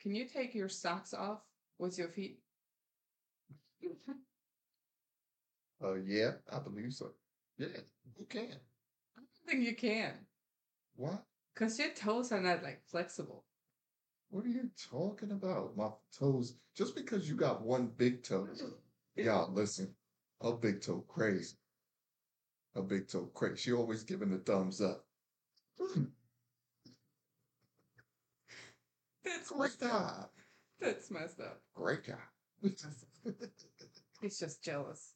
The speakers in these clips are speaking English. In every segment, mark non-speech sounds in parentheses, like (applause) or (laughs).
Can you take your socks off with your feet? (laughs) Uh, yeah, I believe so. Yeah, you can. I don't think you can. What? Because your toes are not like flexible. What are you talking about? My toes. Just because you got one big toe. Yeah, listen. A big toe crazy. A big toe crazy. She always giving the thumbs up. That's Great messed up. That's messed up. Great job. (laughs) He's just jealous.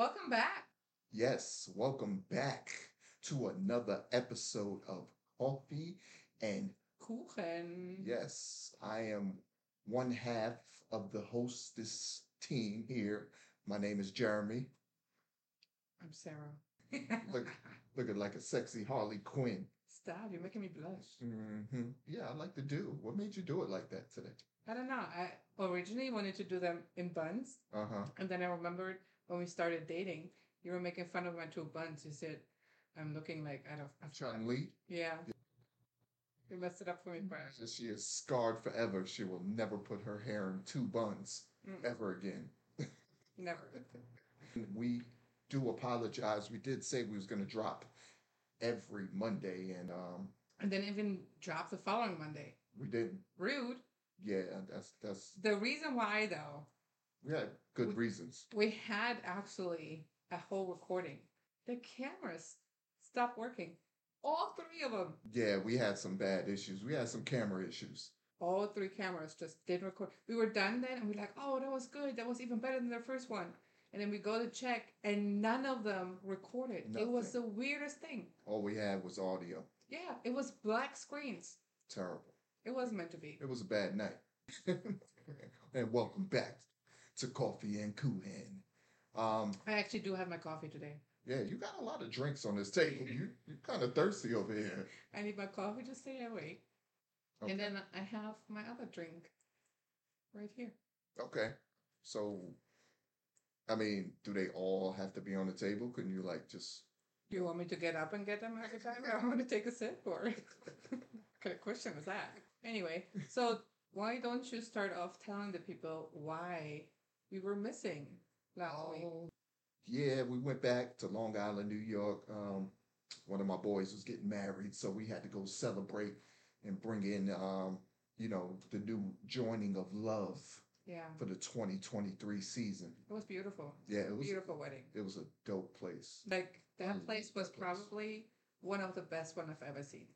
Welcome back. yes, welcome back to another episode of Coffee and Kuchen. Yes, I am one half of the hostess team here. My name is Jeremy. I'm Sarah. Look, (laughs) looking like a sexy Harley Quinn. Stop, you're making me blush. hmm Yeah, I like to do. What made you do it like that today? I don't know. I originally wanted to do them in buns, Uh huh. and then I remembered when we started dating, you were making fun of my two buns. You said, I'm looking like I don't. I Chun Li. Yeah. You messed it up for me, Brian. She is scarred forever. She will never put her hair in two buns Mm, ever again. (laughs) Never. (laughs) We do apologize. We did say we was gonna drop every Monday, and um, And then even drop the following Monday. we didn't. Rude. Yeah, that's that's. The reason why, though, We had good reasons. we had actually a whole recording. The cameras stopped working. All three of them. Yeah, we had some bad issues. We had some camera issues. All three cameras just didn't record. We were done then, and we're like, "Oh, that was good. That was even better than the first one." And then we go to check, and none of them recorded. Nothing. It was the weirdest thing. All we had was audio. Yeah, it was black screens. Terrible. It wasn't meant to be. It was a bad night. (laughs) and welcome back to Coffee and Kuchen. Um, I actually do have my coffee today. yeah, you got a lot of drinks on this table. You you kind of thirsty over here. I need my coffee to stay awake. Okay. And then I have my other drink right here. okay. So, I mean, do they all have to be on the table? Couldn't you like just? You want me to get up and get them every time I want to take a sip, or (laughs) what kind of question was that? Anyway, so why don't you start off telling the people why we were missing last week? Oh, yeah, we went back to Long Island, New York. Um, one of my boys was getting married, so we had to go celebrate and bring in, um, you know, the new joining of love Yeah, for the 2023 season. it was beautiful. Yeah, it was Beautiful wedding. it was a dope place. Like that place was place. probably one of the best one I've ever seen.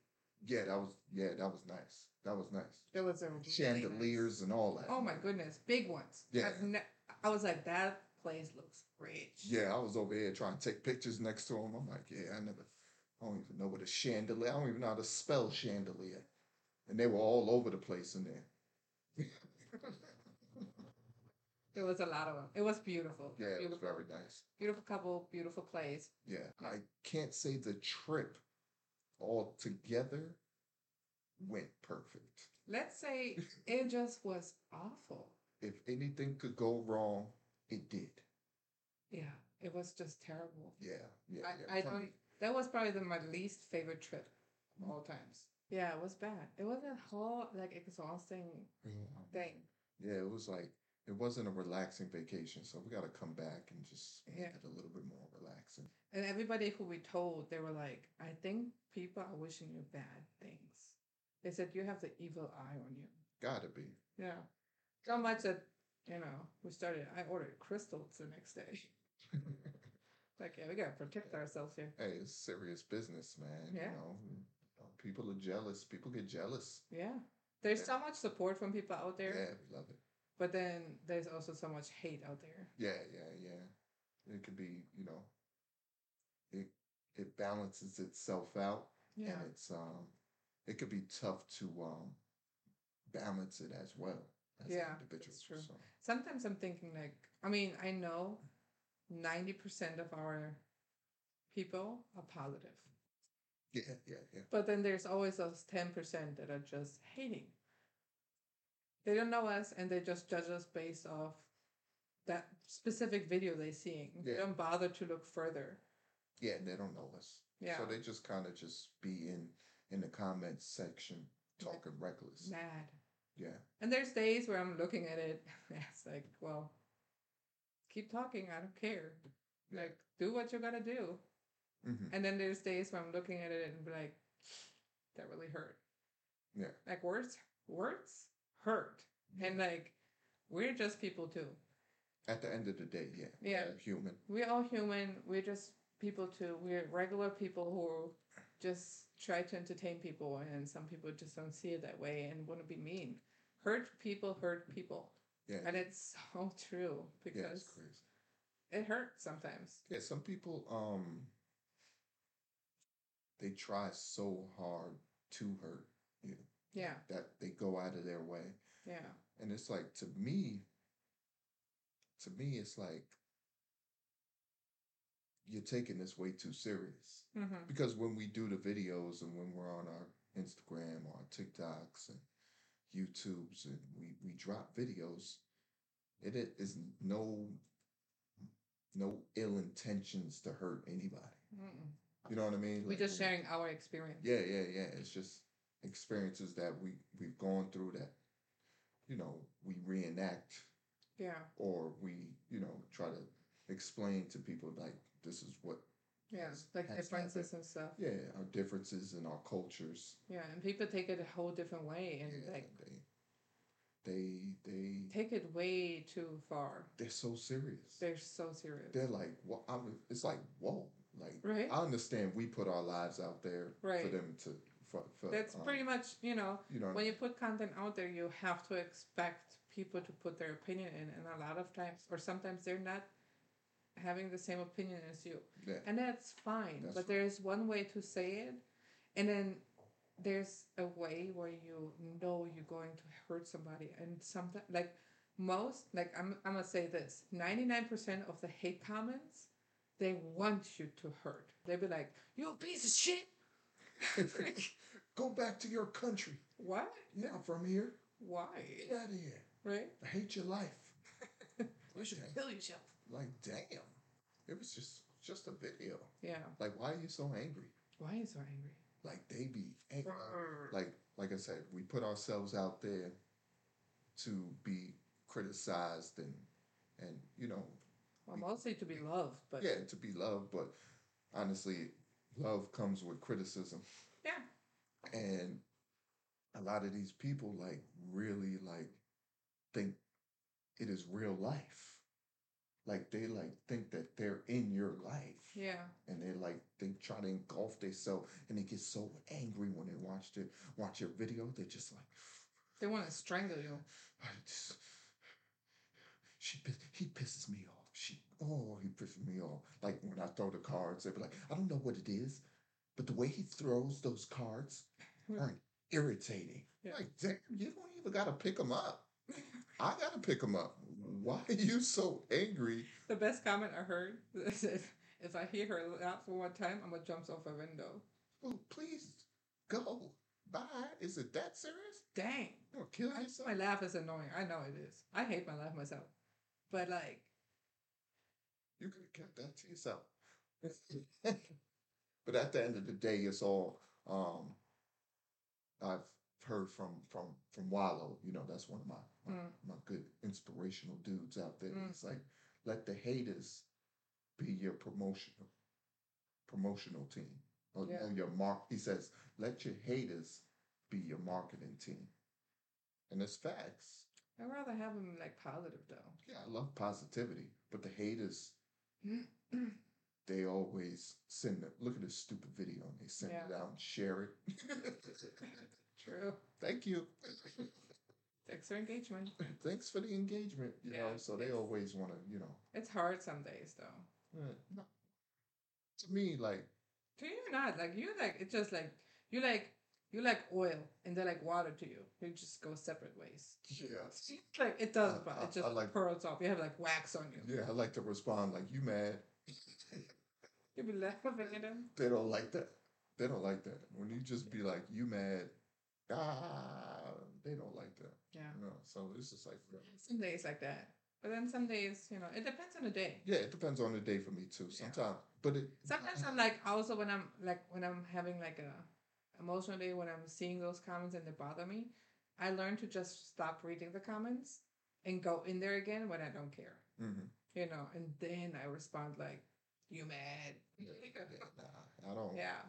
Yeah, that was yeah, that was nice. That was nice. There was a really nice- Chandeliers and all that. Oh my goodness, big ones. Yeah. I've ne- I was like, that place looks great. Yeah, I was over here trying to take pictures next to him. I'm like, yeah, I never, I don't even know what a chandelier. I don't even know how to spell chandelier. And they were all over the place in there. (laughs) There was a lot of them. It was beautiful. Yeah, it was very nice. beautiful couple, beautiful place. Yeah, I can't say the trip all together went perfect. Let's say it just was awful. If anything could go wrong, it did. Yeah, it was just terrible. Yeah, yeah. I, yeah. I don't. That was probably the, my least favorite trip of all times. Yeah, it was bad. It was a whole like exhausting Yeah. thing. Yeah, it was like it wasn't a relaxing vacation, so we got to come back and just make Yeah. it a little bit more relaxing. And everybody who we told, they were like, I think people are wishing you bad things. They said you have the evil eye on you. Gotta be. Yeah. So much that, you know, we started, I ordered crystals the next day. (laughs) like, yeah, we gotta protect ourselves here. Hey, it's serious business, man. Yeah. You know, people are jealous. People get jealous. Yeah. There's Yeah. so much support from people out there, Yeah, we love it. but then there's also so much hate out there. Yeah, yeah, yeah. It could be, you know, it it balances itself out, Yeah. and it's um, it could be tough to um, balance it as well as Yeah, an individual. that's true. So, Sometimes I'm thinking like, I mean, I know 90% of our people are positive. yeah, yeah, yeah. But then there's always those 10% that are just hating. They don't know us and they just judge us based off that specific video they're seeing. Yeah. They don't bother to look further. Yeah, and they don't know us. Yeah. So they just kind of just be in in the comments section talking reckless. Mad. Yeah. And there's days where I'm looking at it. (laughs) It's like, well, keep talking. I don't care. Like, do what you gotta do. hmm And then there's days where I'm looking at it and be like, that really hurt. Yeah. Like words, words hurt. And like, we're just people too. At the end of the day, yeah. Yeah. they're human. We're all human. We're just people too. We're regular people who just try to entertain people, and some people just don't see it that way and want to be mean. Hurt people hurt people. Yeah. And it's so true yeah, because crazy. it hurts sometimes. Yeah, some people um they try so hard to hurt you Yeah, that they go out of their way. yeah, And it's like to me, to me, it's like you're taking this way too serious. hmm Because when we do the videos and when we're on our Instagram or our TikToks and YouTubes and we, we drop videos, it i- no no ill intentions to hurt anybody. Mm-mm. You know what I mean? We're just sharing our experience. Yeah, yeah, yeah. It's just experiences that we we've gone through that, you know, we reenact Yeah, or we, you know, try to explain to people like this is what yeah, like has differences happened. and stuff. Yeah, our differences in our cultures. Yeah, and people take it a whole different way and yeah, like they, they, they, take it way too far. they're so serious. They're so serious. They're like, what? I'm. It's like, whoa. Like, Right. I understand we put our lives out there right. for them to. For, for, That's um, pretty much, you know, You know. when you put content out there, you have to expect people to put their opinion in, and a lot of times, or sometimes, they're not having the same opinion as you, yeah. and that's fine. That's but there's one way to say it, and then there's a way where you know you're going to hurt somebody, and sometimes, like most, like I'm, I'm gonna say this: ninety nine percent of the hate comments, they want you to hurt. They be like, "You a piece of shit." (laughs) Go back to your country. What? You're not from here. Why? Get out of here. Right? I hate your life. (laughs) You should kill yourself. Like, damn. It was just just a video. Yeah. Like, why are you so angry? Why are you so angry? Like, they be angry. Mm. Like, like I said, we put ourselves out there to be criticized and and you know, Well, mostly to be loved, but yeah, to be loved. But honestly, love comes with criticism. yeah. and a lot of these people like really like think it is real life like they like think that they're in your life Yeah. and they like they try to engulf themselves and they get so angry when they watch the watch your video they're just like (sighs) They want to strangle you. I just, she he pisses me off she oh he pisses me off like when i throw the cards they be like i don't know what it is but the way he throws those cards are irritating. Yeah. Like, damn, you don't even got to pick them up. I got to pick them up. Why are you so angry? The best comment I heard is if, I hear her laugh for one more time, I'm gonna jump off a window. Well, please go. Bye. Is it that serious? Dang. You gonna kill I, yourself? my laugh is annoying. I know it is. I hate my laugh myself. But like, You could have kept that to yourself. (laughs) but at the end of the day, it's all um I've heard from from from Wallo. You know, that's one of my my, Mm. my good inspirational dudes out there. Mm. He's like, let the haters be your promotional promotional team or, Yeah. or your mark. He says, let your haters be your marketing team, and it's facts. I'd rather have them like positive though. Yeah, I love positivity, but the haters (clears throat) they always send it. Look at this stupid video and they send it out and share it. (laughs) True. Thank you. (laughs) Extra engagement. (laughs) Thanks for the engagement. You know, so they always want to, you know. It's hard some days though. uh, no. To me, like To you, not like you like it's just like you like you like oil and they're like water to you. You just go separate ways. Yes. (laughs) Like it does, but it just I like- pearls off. You have like wax on you. Yeah, I like to respond like you mad. (laughs) You be laughing at them. They don't like that. They don't like that. When you just be like, you mad, ah, they don't like that. Yeah. You know, so it's just like, Some days like that. But then some days, you know, it depends on the day. yeah, it depends on the day for me too. Yeah. Sometimes, but it Sometimes I'm like also when I'm like when I'm having like a emotional day when I'm seeing those comments and they bother me, I learn to just stop reading the comments and go in there again when I don't care. Mhm. You know, and then I respond like, You mad? Nah, I don't. yeah.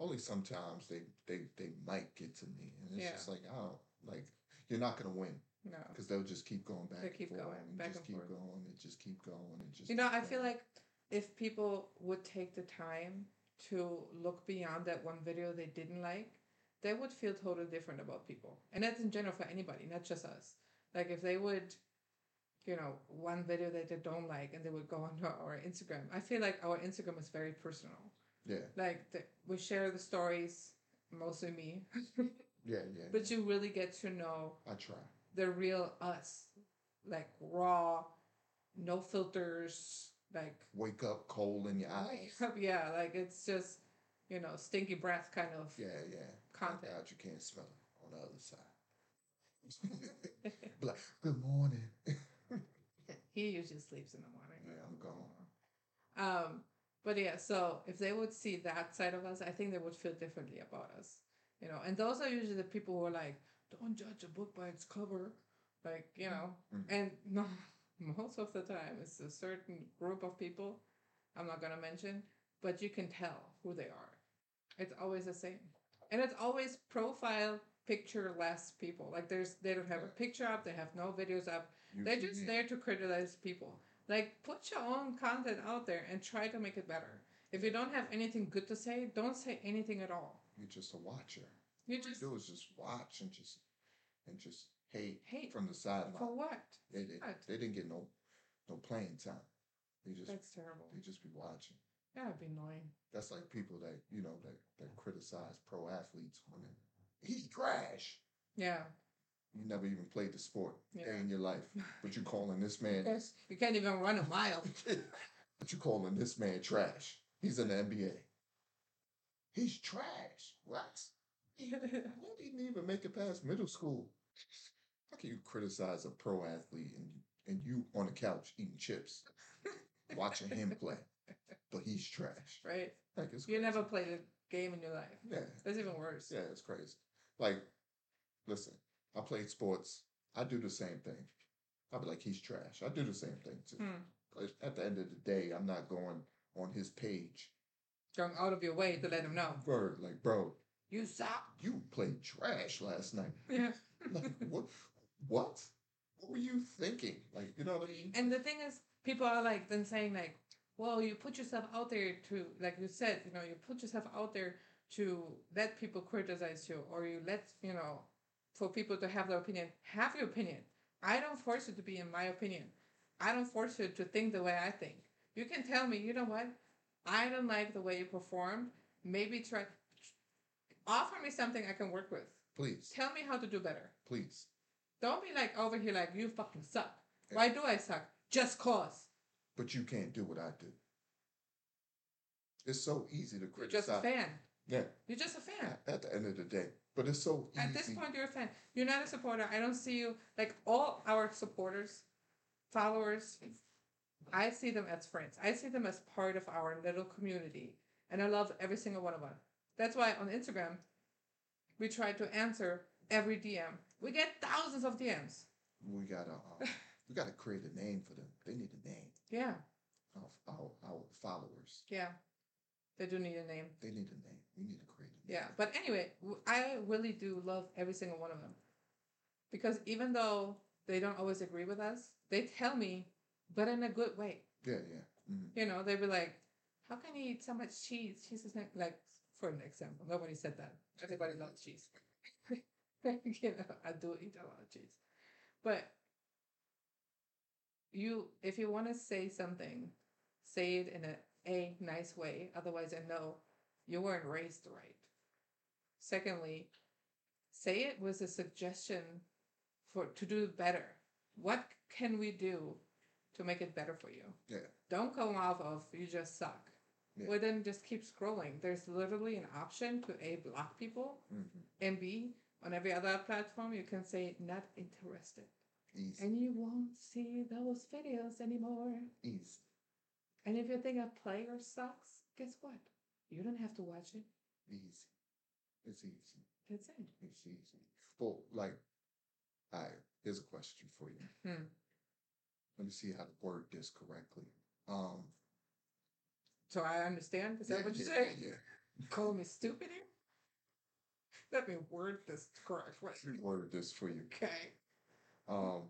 Only sometimes they they they might get to me, and it's Yeah. just like don't like. You're not gonna win No. because they'll just keep going back. They and keep forth, going, and back just and keep forth. going, and just keep going, and just. You know, I feel like if people would take the time to look beyond that one video they didn't like, they would feel totally different about people. And that's in general for anybody, not just us. Like if they would, you know, one video that they don't like and they would go (laughs) onto our Instagram. I feel like our Instagram is very personal. Yeah, Like the, we share the stories, mostly me, (laughs) yeah, yeah. but you really get to know I try. the real us, like raw, no filters, like Wake up cold in your eyes. yeah, like it's just you know stinky breath kind of. Yeah, yeah. Content. God you can't smell it on the other side. (laughs) Like, good morning. (laughs) he usually sleeps in the morning. Yeah, I'm gone. Um, but yeah, so if they would see that side of us, I think they would feel differently about us. You know, and those are usually the people who are like, "Don't judge a book by its cover," like you know. Mhm. And no, (laughs) most of the time, it's a certain group of people. I'm not gonna mention, but you can tell who they are. It's always the same, and it's always profile picture less people. Like there's they don't have a picture up, they have no videos up. You They're just me? there to criticize people. Like, put your own content out there and try to make it better. If you don't have anything good to say, don't say anything at all. You're just a watcher. You just do is just watch and just and just hate hate from the sideline. for what? They, they, What? they didn't get no no playing time. They just That's terrible. they just be watching. Yeah, it'd be annoying. That's like people that you know that that criticize pro athletes when. He's trash. Yeah. You never even played the sport day Yeah. in your life, but you calling this man Yes. You can't even run a mile. (laughs) but you calling this man trash. He's in the NBA. He's trash. What? He (laughs) didn't even make it past middle school. How can you criticize a pro athlete and and you on the couch eating chips, watching him play, but he's trash? right? Like it's You crazy. never played a game in your life. Yeah, That's even worse. yeah, it's crazy. Like, listen, I played sports. I do the same thing. I'll be like, he's trash. I do the same thing too. Hmm. At the end of the day, I'm not going on his page. Going out of your way to let him know. Word, like, bro, You suck. you played trash last night. (laughs) Yeah. Like, what? What? What were you thinking? Like, you know what I mean? And the thing is, people are like then saying like, well, you put yourself out there to like you said, you know, you put yourself out there to let people criticize you, or you let you know, for people to have their opinion. Have your opinion. I don't force you to be in my opinion. I don't force you to think the way I think. You can tell me, you know what? I don't like the way you performed. Maybe try. Offer me something I can work with. Please, Tell me how to do better. please. Don't be like over here like you fucking suck. Eh. Why do I suck? Just cause. But you can't do what I do. It's so easy to You're criticize. just a fan. Yeah, You're just a fan. at the end of the day. But it's so easy. At this point, you're a fan. You're not a supporter. I don't see you like all our supporters, followers. I see them as friends. I see them as part of our little community, and I love every single one of them. That's why on Instagram, we try to answer every DM. We get thousands of DMs. we gotta, uh, (laughs) we gotta create a name for them. They need a name. Yeah, Our, our, our followers. yeah. They do need a name. They need a name. We need to create a name. Yeah, but anyway, I really do love every single one of them. Because even though they don't always agree with us, they tell me, but in a good way. Yeah, yeah. Mhm. You know, they'd be like, how can you eat so much cheese? Cheese is not, like, for an example, nobody said that. Everybody loves cheese. (laughs) you know, I do eat a lot of cheese. But you, if you want to say something, say it in a, a nice way. Otherwise, I know you weren't raised right. Secondly, say it was a suggestion for to do better. What can we do to make it better for you? Yeah. Don't come off of you just suck. Yeah. Well, then just keep scrolling. There's literally an option to A, block people, Mhm. and B, on every other platform, you can say not interested. Easy. And you won't see those videos anymore. Easy. And if you think a player sucks, guess what? You don't have to watch it. Easy. It's easy. That's it. It's easy. Well, like, all right, here's a question for you. Hmm. Let me see how to word this correctly. Um, So I understand. Is that what you yeah, say? Yeah. Call me stupid here? Let me word this correctly. Let me word this for you. Okay. Um,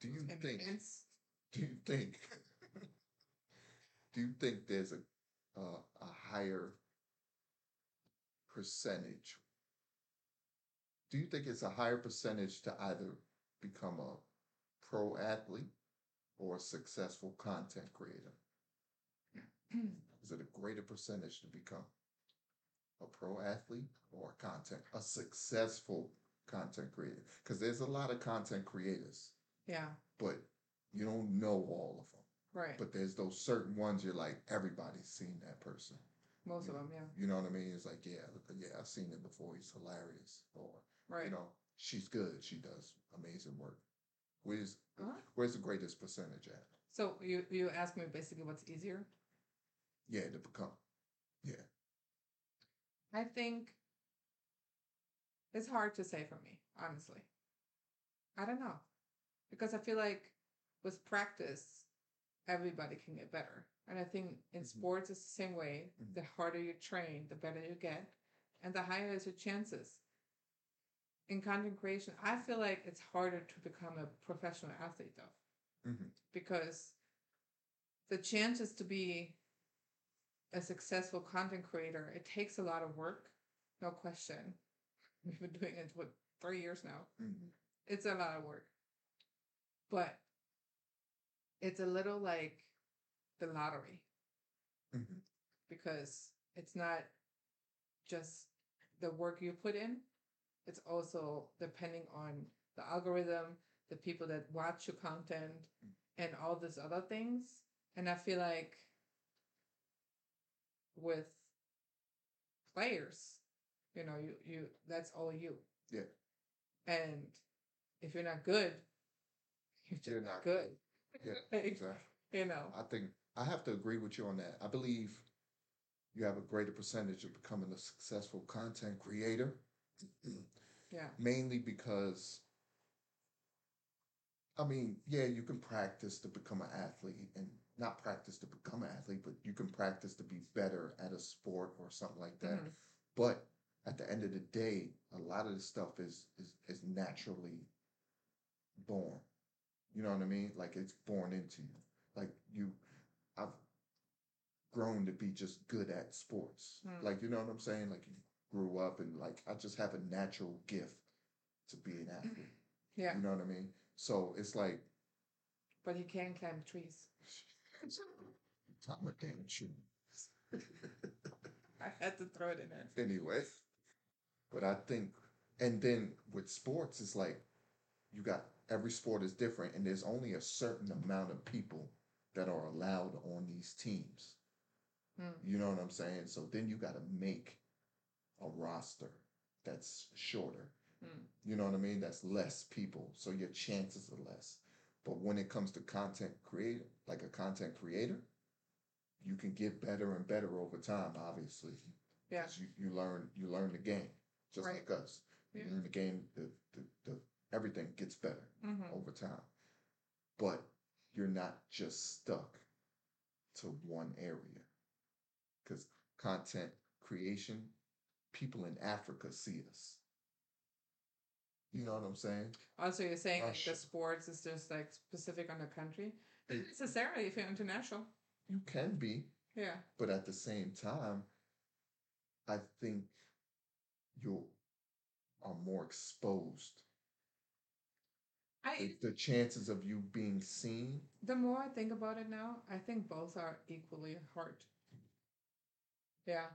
do you think? Do you think? Do you think there's a uh, a higher percentage? Do you think it's a higher percentage to either become a pro athlete or a successful content creator? Is it a greater percentage to become a pro athlete or a content a successful content creator? Because there's a lot of content creators, yeah, but you don't know all of them. Right. But there's those certain ones you're like everybody's seen that person. Most of them, yeah. You know what I mean? It's like yeah, look, yeah, I've seen it before. He's hilarious, or Right. you know, she's good. She does amazing work. Where's Huh? where's the greatest percentage at? So you you ask me basically what's easier? Yeah, to become. Yeah. I think it's hard to say for me, honestly. I don't know. Because I feel like with practice, everybody can get better. And I think in Mhm. sports, it's the same way. Mhm. The harder you train, the better you get, and the higher is your chances. In content creation, I feel like it's harder to become a professional athlete, though, hmm because the chances to be a successful content creator, it takes a lot of work, no question. (laughs) We've been doing it for three years now. hmm It's a lot of work. But it's a little like the lottery hmm because it's not just the work you put in, it's also depending on the algorithm, the people that watch your content, and all these other things. And I feel like with players, you know, you, you that's all you. Yeah. And if you're not good, (laughs) you're just You're not not good. Yeah, (laughs) exactly. you know. I think I have to agree with you on that. I believe you have a greater percentage of becoming a successful content creator, (clears throat) Yeah. mainly because, I mean, yeah, you can practice to become an athlete and not practice to become an athlete, but you can practice to be better at a sport or something like that. Mhm. But at the end of the day, a lot of this stuff is is is naturally born. You know what I mean? Like it's born into you. Like you, I've grown to be just good at sports. Hmm. Like you know what I'm saying? Like you grew up and like I just have a natural gift to be an athlete. Yeah. You know what I mean? So it's like But he can climb trees. (laughs) I'm a damn shoe. (laughs) I had to throw it in there. anyway. But I think, and then with sports, it's like you got every sport is different, and there's only a certain amount of people that are allowed on these teams. Hmm. You know what I'm saying? So then you got to make a roster that's shorter. Hmm. You know what I mean? That's less people, so your chances are less. But when it comes to content creator, like a content creator, you can get better and better over time. Obviously, Yeah. You, you learn you learn the game just Right. like us. Yeah. You learn the game. The, the, the everything gets better hmm over time, but you're not just stuck to one area. Because content creation, people in Africa see us. You know what I'm saying? Also, you're saying like Russia. the sports is just like specific on the country. Not necessarily if you're international. You can be, Yeah. but at the same time, I think you are more exposed. I The, the chances of you being seen the more I think about it now, I think both are equally hard. Yeah.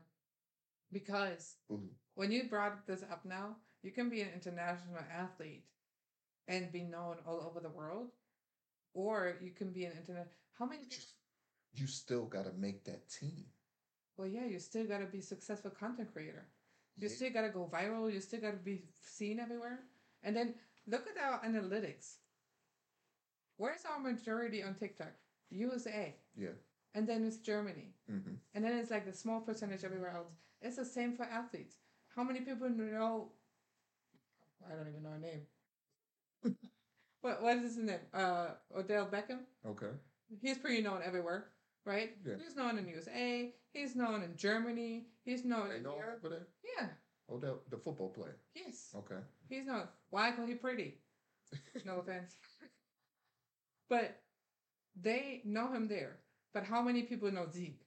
because Ooh, when you brought this up now, you can be an international athlete and be known all over the world, or you can be an internet. How many? you, you still got to make that team. Well, yeah, you still gotta be successful content creator. You Yeah. still gotta go viral. You still gotta be seen everywhere. And then look at our analytics. Where's our majority on TikTok? USA, Yeah. and then it's Germany, Mm-hmm. and then it's like the small percentage everywhere else. It's the same for athletes. How many people know? I don't even know her name. (laughs) what what is his name? Uh, Odell Beckham. Okay. He's pretty known everywhere, right? Yeah. He's known in USA. He's known in Germany. He's known They in know Europe. over there? Yeah. Oh, the, the football player. Yes. Okay. He's not. Why? Cause he pretty. No (laughs) offense. But they know him there. But how many people know Zeke?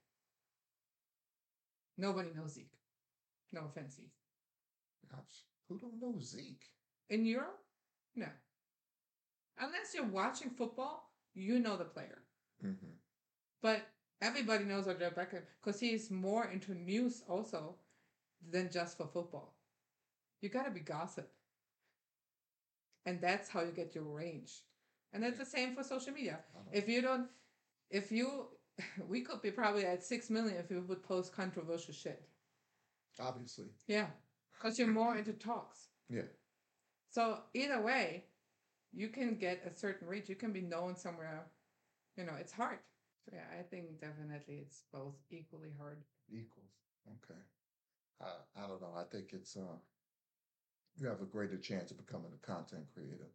Nobody knows Zeke. No offense, Zeke. Gosh, who don't know Zeke? In Europe? No. Unless you're watching football, you know the player. hmm But everybody knows Odell Beckham because he's more into news also than just for football. You gotta be gossip. And that's how you get your range. And that's the same for social media. Uh-huh. If you don't, if you, (laughs) we could be probably at six million if you would post controversial shit. Obviously. Yeah. Because you're more into talks. Yeah. So either way, you can get a certain reach. You can be known somewhere. You know, it's hard. So yeah, I think definitely it's both equally hard. Equals. Okay. I, I don't know. I think it's uh you have a greater chance of becoming a content creator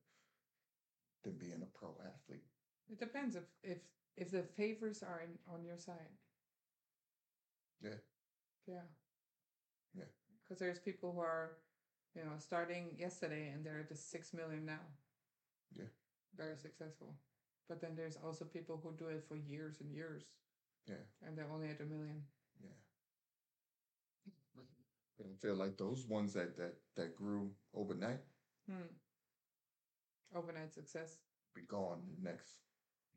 than being a pro athlete. It depends if if if the favors are in, on your side. Yeah. Yeah. Yeah. Because there's people who are, you know, starting yesterday and they're at the six million now. Yeah. Very successful. But then there's also people who do it for years and years Yeah. and they're only at a million. And I feel like those ones that that that grew overnight Hmm. Overnight success. be gone next.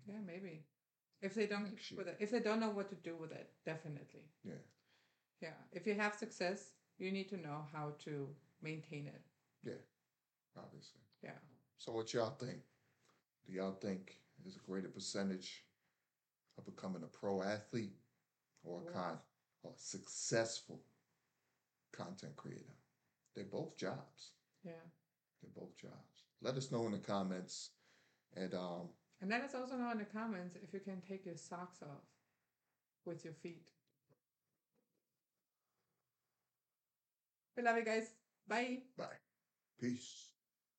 Yeah, maybe. If they don't keep with it, if they don't know what to do with it, definitely. Yeah. Yeah. If you have success, you need to know how to maintain it. Yeah. Obviously. Yeah. So what y'all think? Do y'all think there's a greater percentage of becoming a pro athlete or a con or successful content creator? They're both jobs. Yeah. They're both jobs. Let us know in the comments. And um And let us also know in the comments if you can take your socks off with your feet. We love you guys. Bye. bye. Peace.